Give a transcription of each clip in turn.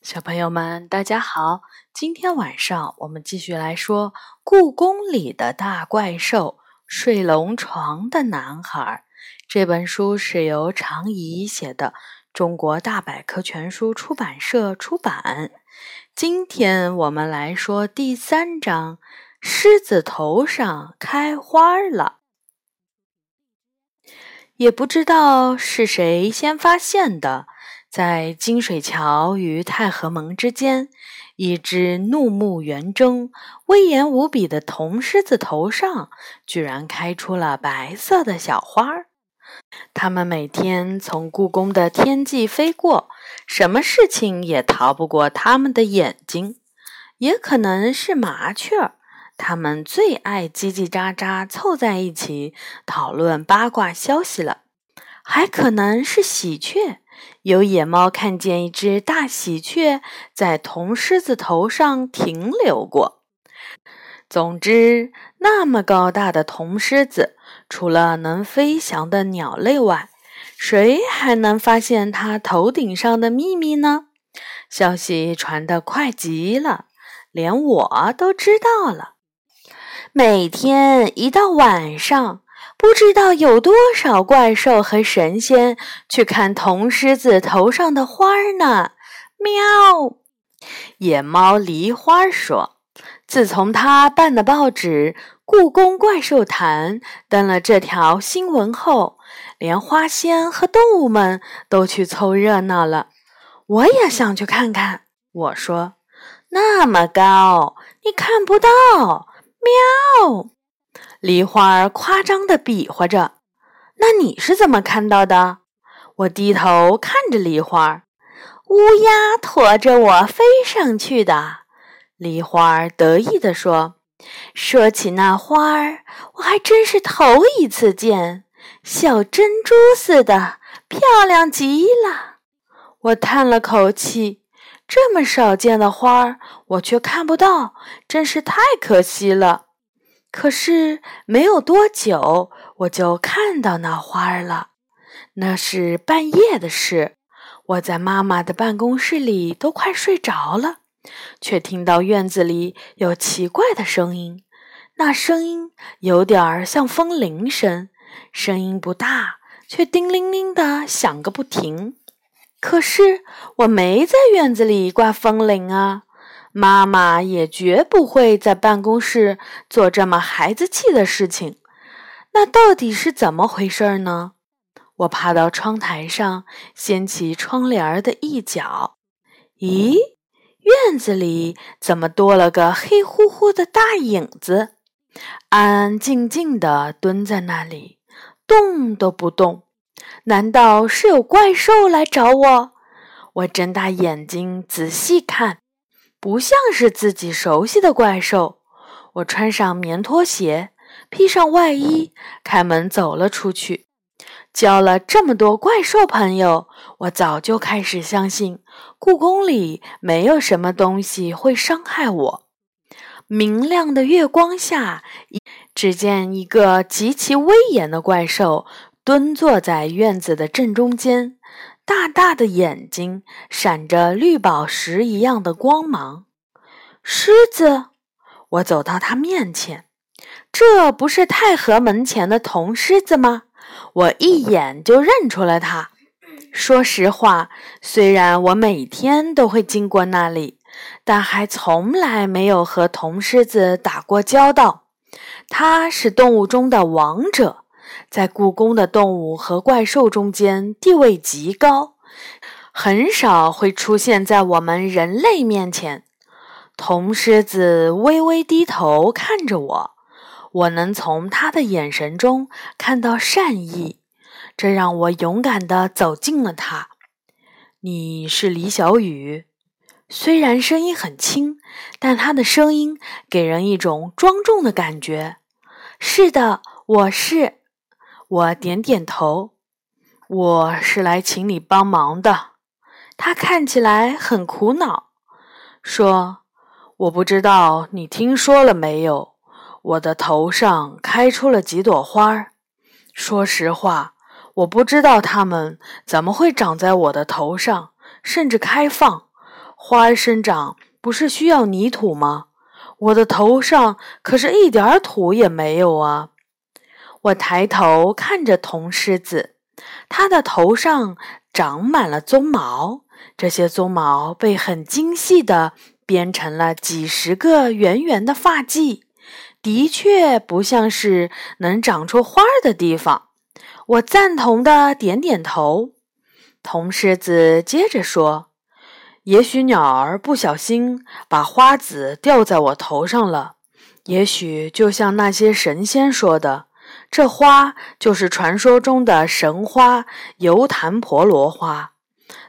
小朋友们，大家好！今天晚上我们继续来说《故宫里的大怪兽：睡龙床的男孩》这本书是由常怡写的，中国大百科全书出版社出版。今天我们来说第三章：狮子头上开花了。也不知道是谁先发现的。在金水桥与太和门之间，一只怒目圆睁、威严无比的铜狮子头上，居然开出了白色的小花儿。它们每天从故宫的天际飞过，什么事情也逃不过它们的眼睛。也可能是麻雀，它们最爱叽叽喳喳凑在一起讨论八卦消息了。还可能是喜鹊。有野猫看见一只大喜鹊在铜狮子头上停留过。总之，那么高大的铜狮子，除了能飞翔的鸟类外，谁还能发现它头顶上的秘密呢？消息传得快极了，连我都知道了。每天一到晚上。不知道有多少怪兽和神仙去看铜狮子头上的花呢？喵！野猫梨花说：“自从他办的报纸《故宫怪兽谈》登了这条新闻后，连花仙和动物们都去凑热闹了。我也想去看看。”我说：“那么高，你看不到。”喵！梨花儿夸张的比划着，那你是怎么看到的？我低头看着梨花儿，乌鸦驮着我飞上去的。梨花儿得意地说：“说起那花儿，我还真是头一次见，小珍珠似的，漂亮极了。”我叹了口气，这么少见的花儿，我却看不到，真是太可惜了。可是没有多久，我就看到那花儿了。那是半夜的事，我在妈妈的办公室里都快睡着了，却听到院子里有奇怪的声音。那声音有点儿像风铃声，声音不大，却叮铃铃的响个不停。可是我没在院子里挂风铃啊。妈妈也绝不会在办公室做这么孩子气的事情。那到底是怎么回事呢？我爬到窗台上，掀起窗帘的一角。咦，院子里怎么多了个黑乎乎的大影子？安安静静的蹲在那里，动都不动。难道是有怪兽来找我？我睁大眼睛仔细看。不像是自己熟悉的怪兽。我穿上棉拖鞋，披上外衣，开门走了出去。交了这么多怪兽朋友，我早就开始相信故宫里没有什么东西会伤害我。明亮的月光下，只见一个极其威严的怪兽蹲坐在院子的正中间。大大的眼睛闪着绿宝石一样的光芒，狮子，我走到它面前，这不是太和门前的铜狮子吗？我一眼就认出了他。说实话，虽然我每天都会经过那里，但还从来没有和铜狮子打过交道。它是动物中的王者。在故宫的动物和怪兽中间地位极高，很少会出现在我们人类面前。铜狮子微微低头看着我，我能从他的眼神中看到善意，这让我勇敢地走近了他。你是李小雨，虽然声音很轻，但他的声音给人一种庄重的感觉。是的，我是。我点点头，我是来请你帮忙的。他看起来很苦恼，说：“我不知道你听说了没有，我的头上开出了几朵花儿。说实话，我不知道它们怎么会长在我的头上，甚至开放。花儿生长不是需要泥土吗？我的头上可是一点土也没有啊！我抬头看着铜狮子，它的头上长满了鬃毛，这些鬃毛被很精细的编成了几十个圆圆的发髻，的确不像是能长出花儿的地方。我赞同的点点头。铜狮子接着说：“也许鸟儿不小心把花籽掉在我头上了，也许就像那些神仙说的，这花就是传说中的神花油檀婆罗花。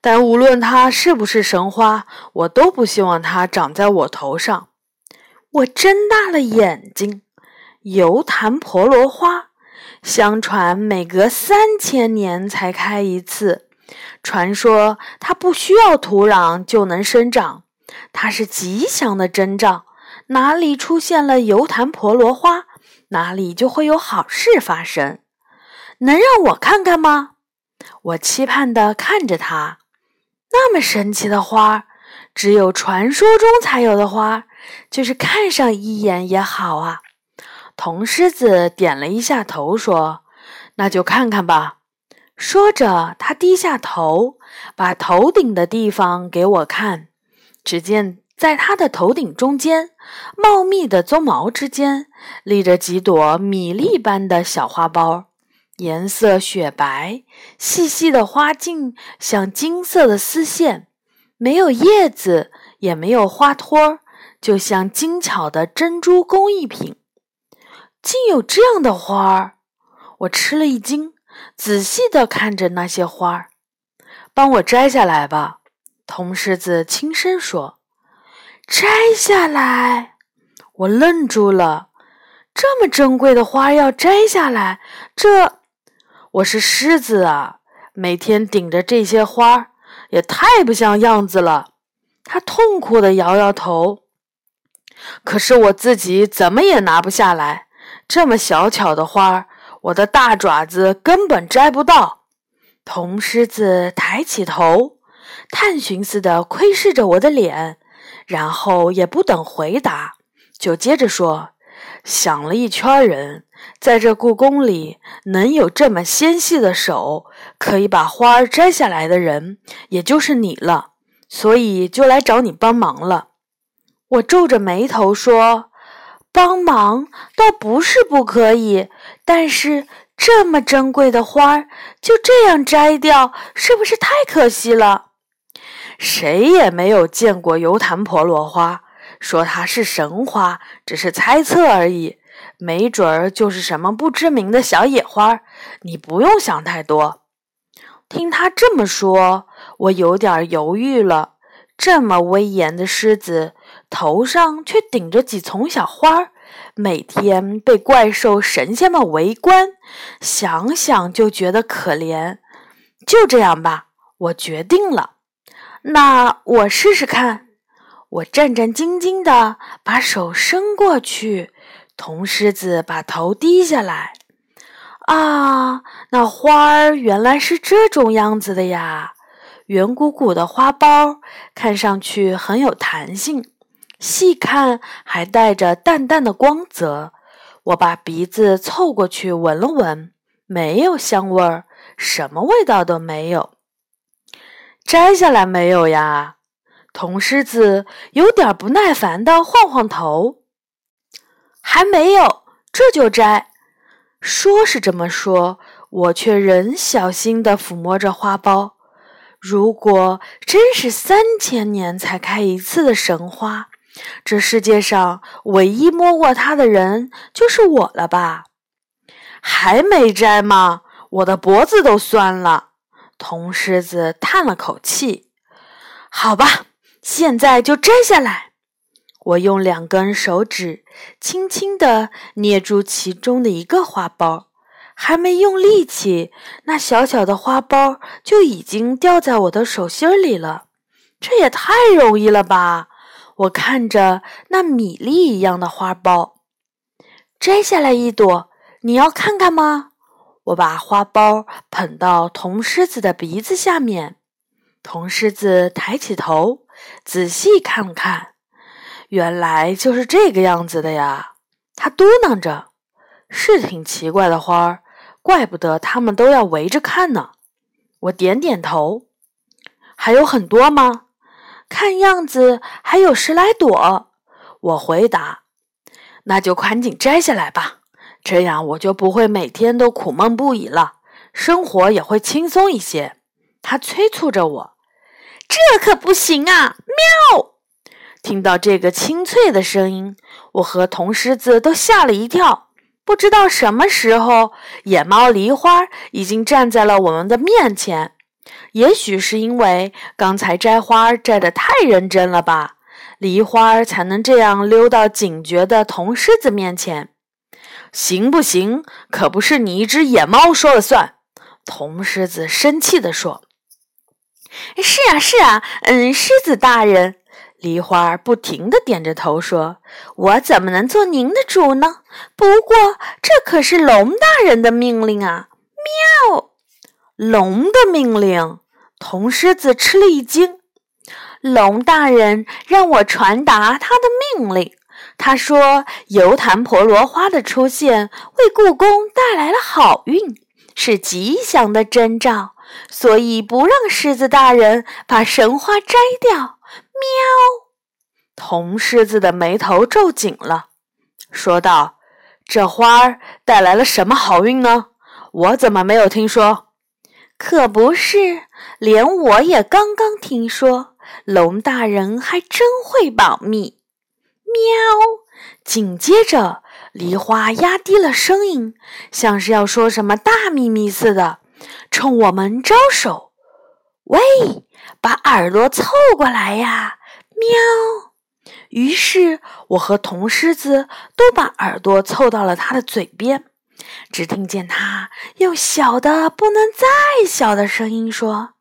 但无论它是不是神花，我都不希望它长在我头上。”我睁大了眼睛，油檀婆罗花。相传每隔三千年才开一次，传说它不需要土壤就能生长，它是吉祥的征兆。哪里出现了油檀婆罗花，哪里就会有好事发生。能让我看看吗？我期盼地看着它。那么神奇的花，只有传说中才有的花，就是看上一眼也好啊。铜狮子点了一下头，说：“那就看看吧。”说着，他低下头，把头顶的地方给我看。只见在他的头顶中间，茂密的鬃毛之间，立着几朵米粒般的小花苞，颜色雪白，细细的花茎像金色的丝线，没有叶子，也没有花托，就像精巧的珍珠工艺品。竟有这样的花儿，我吃了一惊，仔细地看着那些花儿。帮我摘下来吧，铜狮子轻声说。摘下来，我愣住了。这么珍贵的花要摘下来，这……我是狮子啊，每天顶着这些花，也太不像样子了。他痛苦地摇摇头。可是我自己怎么也拿不下来。这么小巧的花，我的大爪子根本摘不到。铜狮子抬起头，探寻似的窥视着我的脸，然后也不等回答，就接着说：“想了一圈人，在这故宫里能有这么纤细的手，可以把花儿摘下来的人，也就是你了，所以就来找你帮忙了。”我皱着眉头说。帮忙倒不是不可以，但是这么珍贵的花儿就这样摘掉，是不是太可惜了？谁也没有见过油坛婆罗花，说它是神花，只是猜测而已。没准儿就是什么不知名的小野花，你不用想太多。听他这么说，我有点犹豫了。这么威严的狮子。头上却顶着几丛小花儿，每天被怪兽神仙们围观，想想就觉得可怜。就这样吧，我决定了。那我试试看。我战战兢兢地把手伸过去，铜狮子把头低下来。啊，那花儿原来是这种样子的呀！圆鼓鼓的花苞，看上去很有弹性。细看还带着淡淡的光泽，我把鼻子凑过去闻了闻，没有香味儿，什么味道都没有。摘下来没有呀？铜狮子有点不耐烦的晃晃头。还没有，这就摘。说是这么说，我却仍小心地抚摸着花苞。如果真是三千年才开一次的神花。这世界上唯一摸过它的人就是我了吧？还没摘吗？我的脖子都酸了。铜狮子叹了口气。好吧，现在就摘下来。我用两根手指轻轻地捏住其中的一个花苞，还没用力气，那小小的花苞就已经掉在我的手心里了。这也太容易了吧！我看着那米粒一样的花苞，摘下来一朵，你要看看吗？我把花苞捧到铜狮子的鼻子下面，铜狮子抬起头，仔细看看，原来就是这个样子的呀。他嘟囔着：“是挺奇怪的花儿，怪不得他们都要围着看呢。”我点点头。还有很多吗？看样子还有十来朵。我回答：“那就赶紧摘下来吧，这样我就不会每天都苦闷不已了，生活也会轻松一些。”他催促着我：“这可不行啊！”喵！听到这个清脆的声音，我和铜狮子都吓了一跳。不知道什么时候，野猫梨花已经站在了我们的面前。也许是因为刚才摘花摘得太认真了吧，梨花才能这样溜到警觉的铜狮子面前。行不行？可不是你一只野猫说了算。铜狮子生气地说：“是啊，是啊，嗯，狮子大人。”梨花不停地点着头说：“我怎么能做您的主呢？不过这可是龙大人的命令啊！”喵，龙的命令。铜狮子吃了一惊。龙大人让我传达他的命令。他说：“油坛婆罗花的出现为故宫带来了好运，是吉祥的征兆，所以不让狮子大人把神花摘掉。”喵！铜狮子的眉头皱紧了，说道：“这花儿带来了什么好运呢？我怎么没有听说？”“可不是，连我也刚刚听说。龙大人还真会保密。”喵！紧接着，梨花压低了声音，像是要说什么大秘密似的，冲我们招手：“喂！”把耳朵凑过来呀，喵！于是我和铜狮子都把耳朵凑到了他的嘴边，只听见他用小的不能再小的声音说：“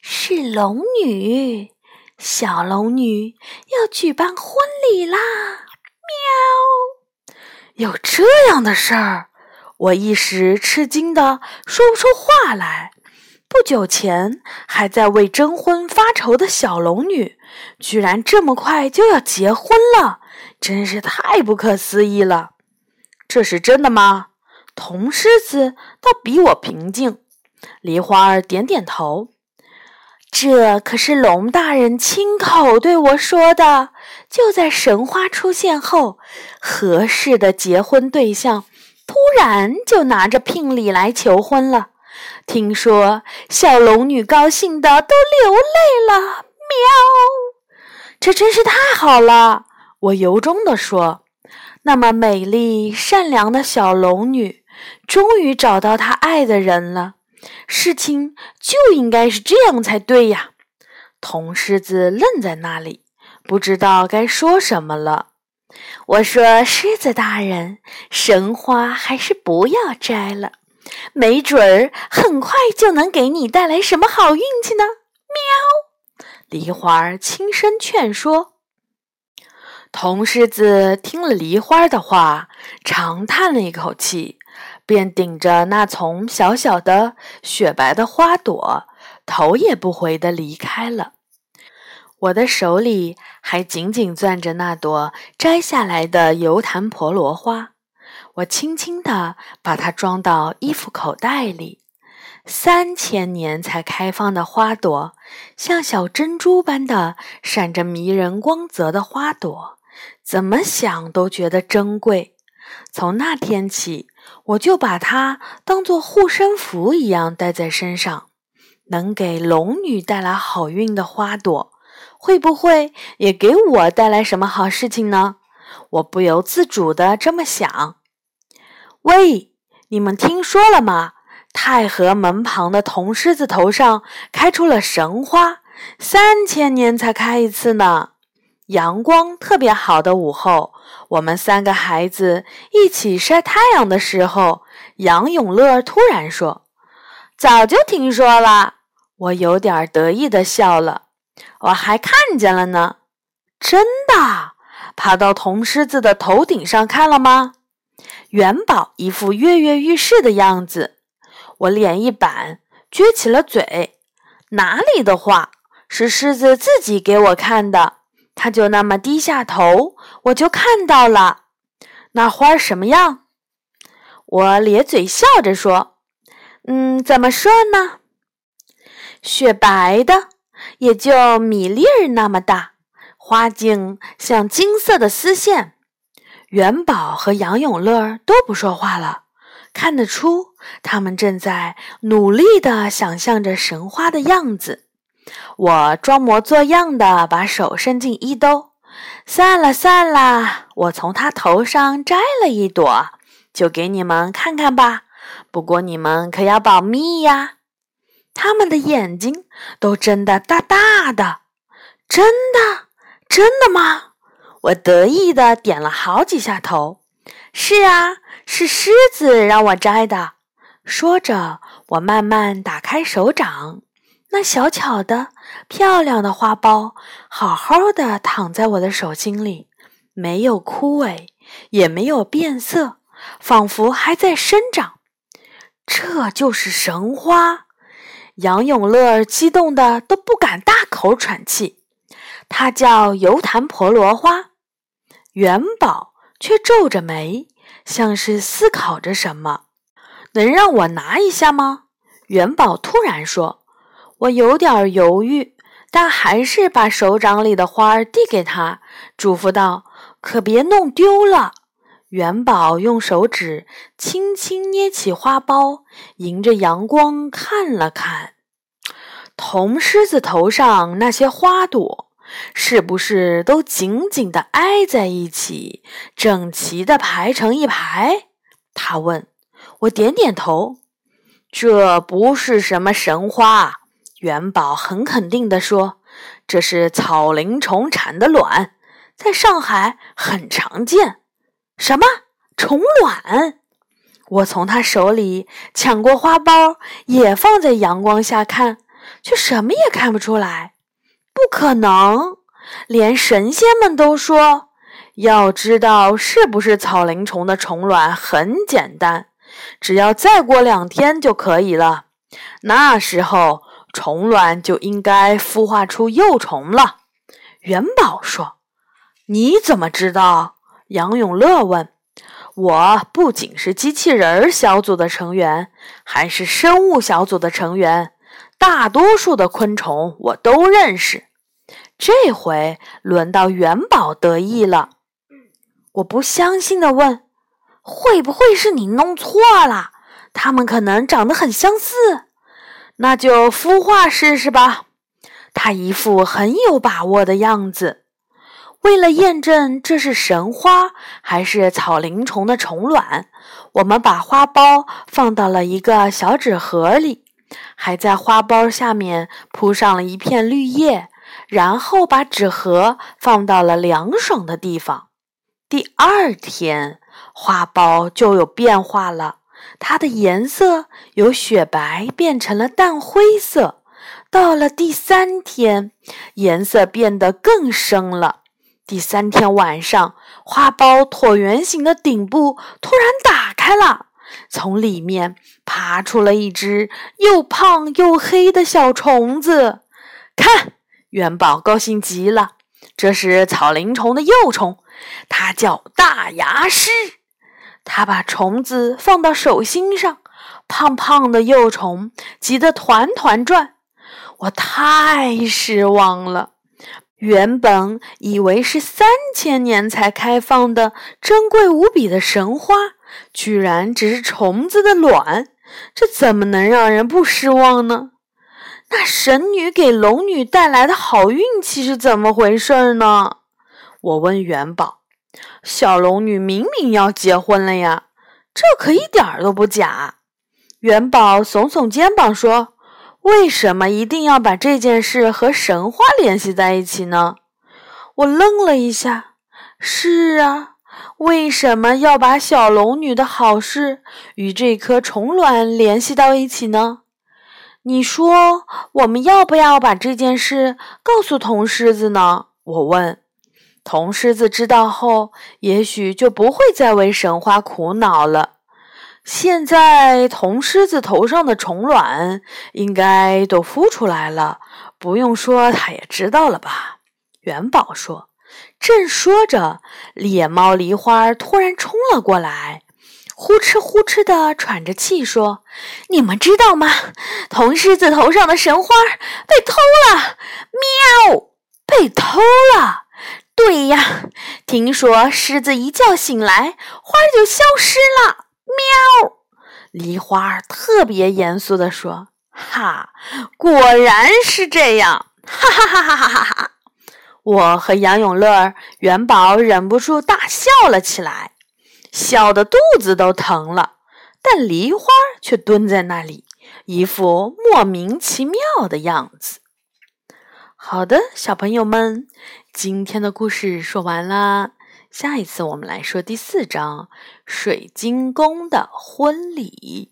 是龙女，小龙女要举办婚礼啦！”喵！有这样的事儿，我一时吃惊的说不出话来。不久前还在为征婚发愁的小龙女，居然这么快就要结婚了，真是太不可思议了。这是真的吗？铜狮子倒比我平静。梨花儿点点头。这可是龙大人亲口对我说的。就在神花出现后，合适的结婚对象突然就拿着聘礼来求婚了。听说小龙女高兴的都流泪了，喵！这真是太好了，我由衷地说。那么美丽善良的小龙女，终于找到她爱的人了。事情就应该是这样才对呀！铜狮子愣在那里，不知道该说什么了。我说：“狮子大人，神花还是不要摘了。”没准儿很快就能给你带来什么好运气呢！喵！梨花轻声劝说。铜狮子听了梨花的话，长叹了一口气，便顶着那丛小小的雪白的花朵，头也不回地离开了。我的手里还紧紧攥着那朵摘下来的油檀婆罗花。我轻轻地把它装到衣服口袋里。三千年才开放的花朵，像小珍珠般的闪着迷人光泽的花朵，怎么想都觉得珍贵。从那天起，我就把它当做护身符一样戴在身上。能给龙女带来好运的花朵，会不会也给我带来什么好事情呢？我不由自主地这么想。喂，你们听说了吗？太和门旁的铜狮子头上开出了神花，三千年才开一次呢。阳光特别好的午后，我们三个孩子一起晒太阳的时候，杨永乐突然说：“早就听说了。”我有点得意的笑了。我还看见了呢，真的，爬到铜狮子的头顶上看了吗？元宝一副跃跃欲试的样子，我脸一板，撅起了嘴。哪里的话，是狮子自己给我看的。他就那么低下头，我就看到了。那花什么样？我咧嘴笑着说：“嗯，怎么说呢？雪白的，也就米粒儿那么大，花茎像金色的丝线。”元宝和杨永乐都不说话了，看得出他们正在努力地想象着神花的样子。我装模作样的把手伸进衣兜，算了算了，我从他头上摘了一朵，就给你们看看吧。不过你们可要保密呀！他们的眼睛都睁得大大的，真的？真的吗？我得意的点了好几下头。是啊，是狮子让我摘的。说着，我慢慢打开手掌，那小巧的、漂亮的花苞，好好的躺在我的手心里，没有枯萎，也没有变色，仿佛还在生长。这就是神花！杨永乐激动的都不敢大口喘气。它叫油檀婆罗花。元宝却皱着眉，像是思考着什么。能让我拿一下吗？元宝突然说。我有点犹豫，但还是把手掌里的花儿递给他，嘱咐道：“可别弄丢了。”元宝用手指轻轻捏起花苞，迎着阳光看了看，铜狮子头上那些花朵。是不是都紧紧地挨在一起，整齐地排成一排？他问我，点点头。这不是什么神花，元宝很肯定地说：“这是草灵虫产的卵，在上海很常见。”什么虫卵？我从他手里抢过花苞，也放在阳光下看，却什么也看不出来。不可能，连神仙们都说，要知道是不是草灵虫的虫卵很简单，只要再过两天就可以了。那时候虫卵就应该孵化出幼虫了。元宝说：“你怎么知道？”杨永乐问。“我不仅是机器人小组的成员，还是生物小组的成员。”大多数的昆虫我都认识，这回轮到元宝得意了。我不相信的问：“会不会是你弄错了？它们可能长得很相似。”那就孵化试试吧。他一副很有把握的样子。为了验证这是神花还是草灵虫的虫卵，我们把花苞放到了一个小纸盒里。还在花苞下面铺上了一片绿叶，然后把纸盒放到了凉爽的地方。第二天，花苞就有变化了，它的颜色由雪白变成了淡灰色。到了第三天，颜色变得更深了。第三天晚上，花苞椭圆形的顶部突然打开了。从里面爬出了一只又胖又黑的小虫子，看，元宝高兴极了。这是草灵虫的幼虫，它叫大牙狮。他把虫子放到手心上，胖胖的幼虫急得团团转。我太失望了，原本以为是三千年才开放的珍贵无比的神花。居然只是虫子的卵，这怎么能让人不失望呢？那神女给龙女带来的好运气是怎么回事呢？我问元宝。小龙女明明要结婚了呀，这可一点都不假。元宝耸耸肩膀说：“为什么一定要把这件事和神话联系在一起呢？”我愣了一下。是啊。为什么要把小龙女的好事与这颗虫卵联系到一起呢？你说我们要不要把这件事告诉铜狮子呢？我问。铜狮子知道后，也许就不会再为神花苦恼了。现在铜狮子头上的虫卵应该都孵出来了，不用说，他也知道了吧？元宝说。正说着，猎猫梨花突然冲了过来，呼哧呼哧的喘着气说：“你们知道吗？铜狮子头上的神花被偷了！喵，被偷了！对呀，听说狮子一觉醒来，花就消失了。喵。”梨花特别严肃地说：“哈，果然是这样！哈哈哈哈哈哈哈！”我和杨永乐、元宝忍不住大笑了起来，笑得肚子都疼了。但梨花却蹲在那里，一副莫名其妙的样子。好的，小朋友们，今天的故事说完啦。下一次我们来说第四章《水晶宫的婚礼》。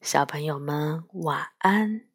小朋友们晚安。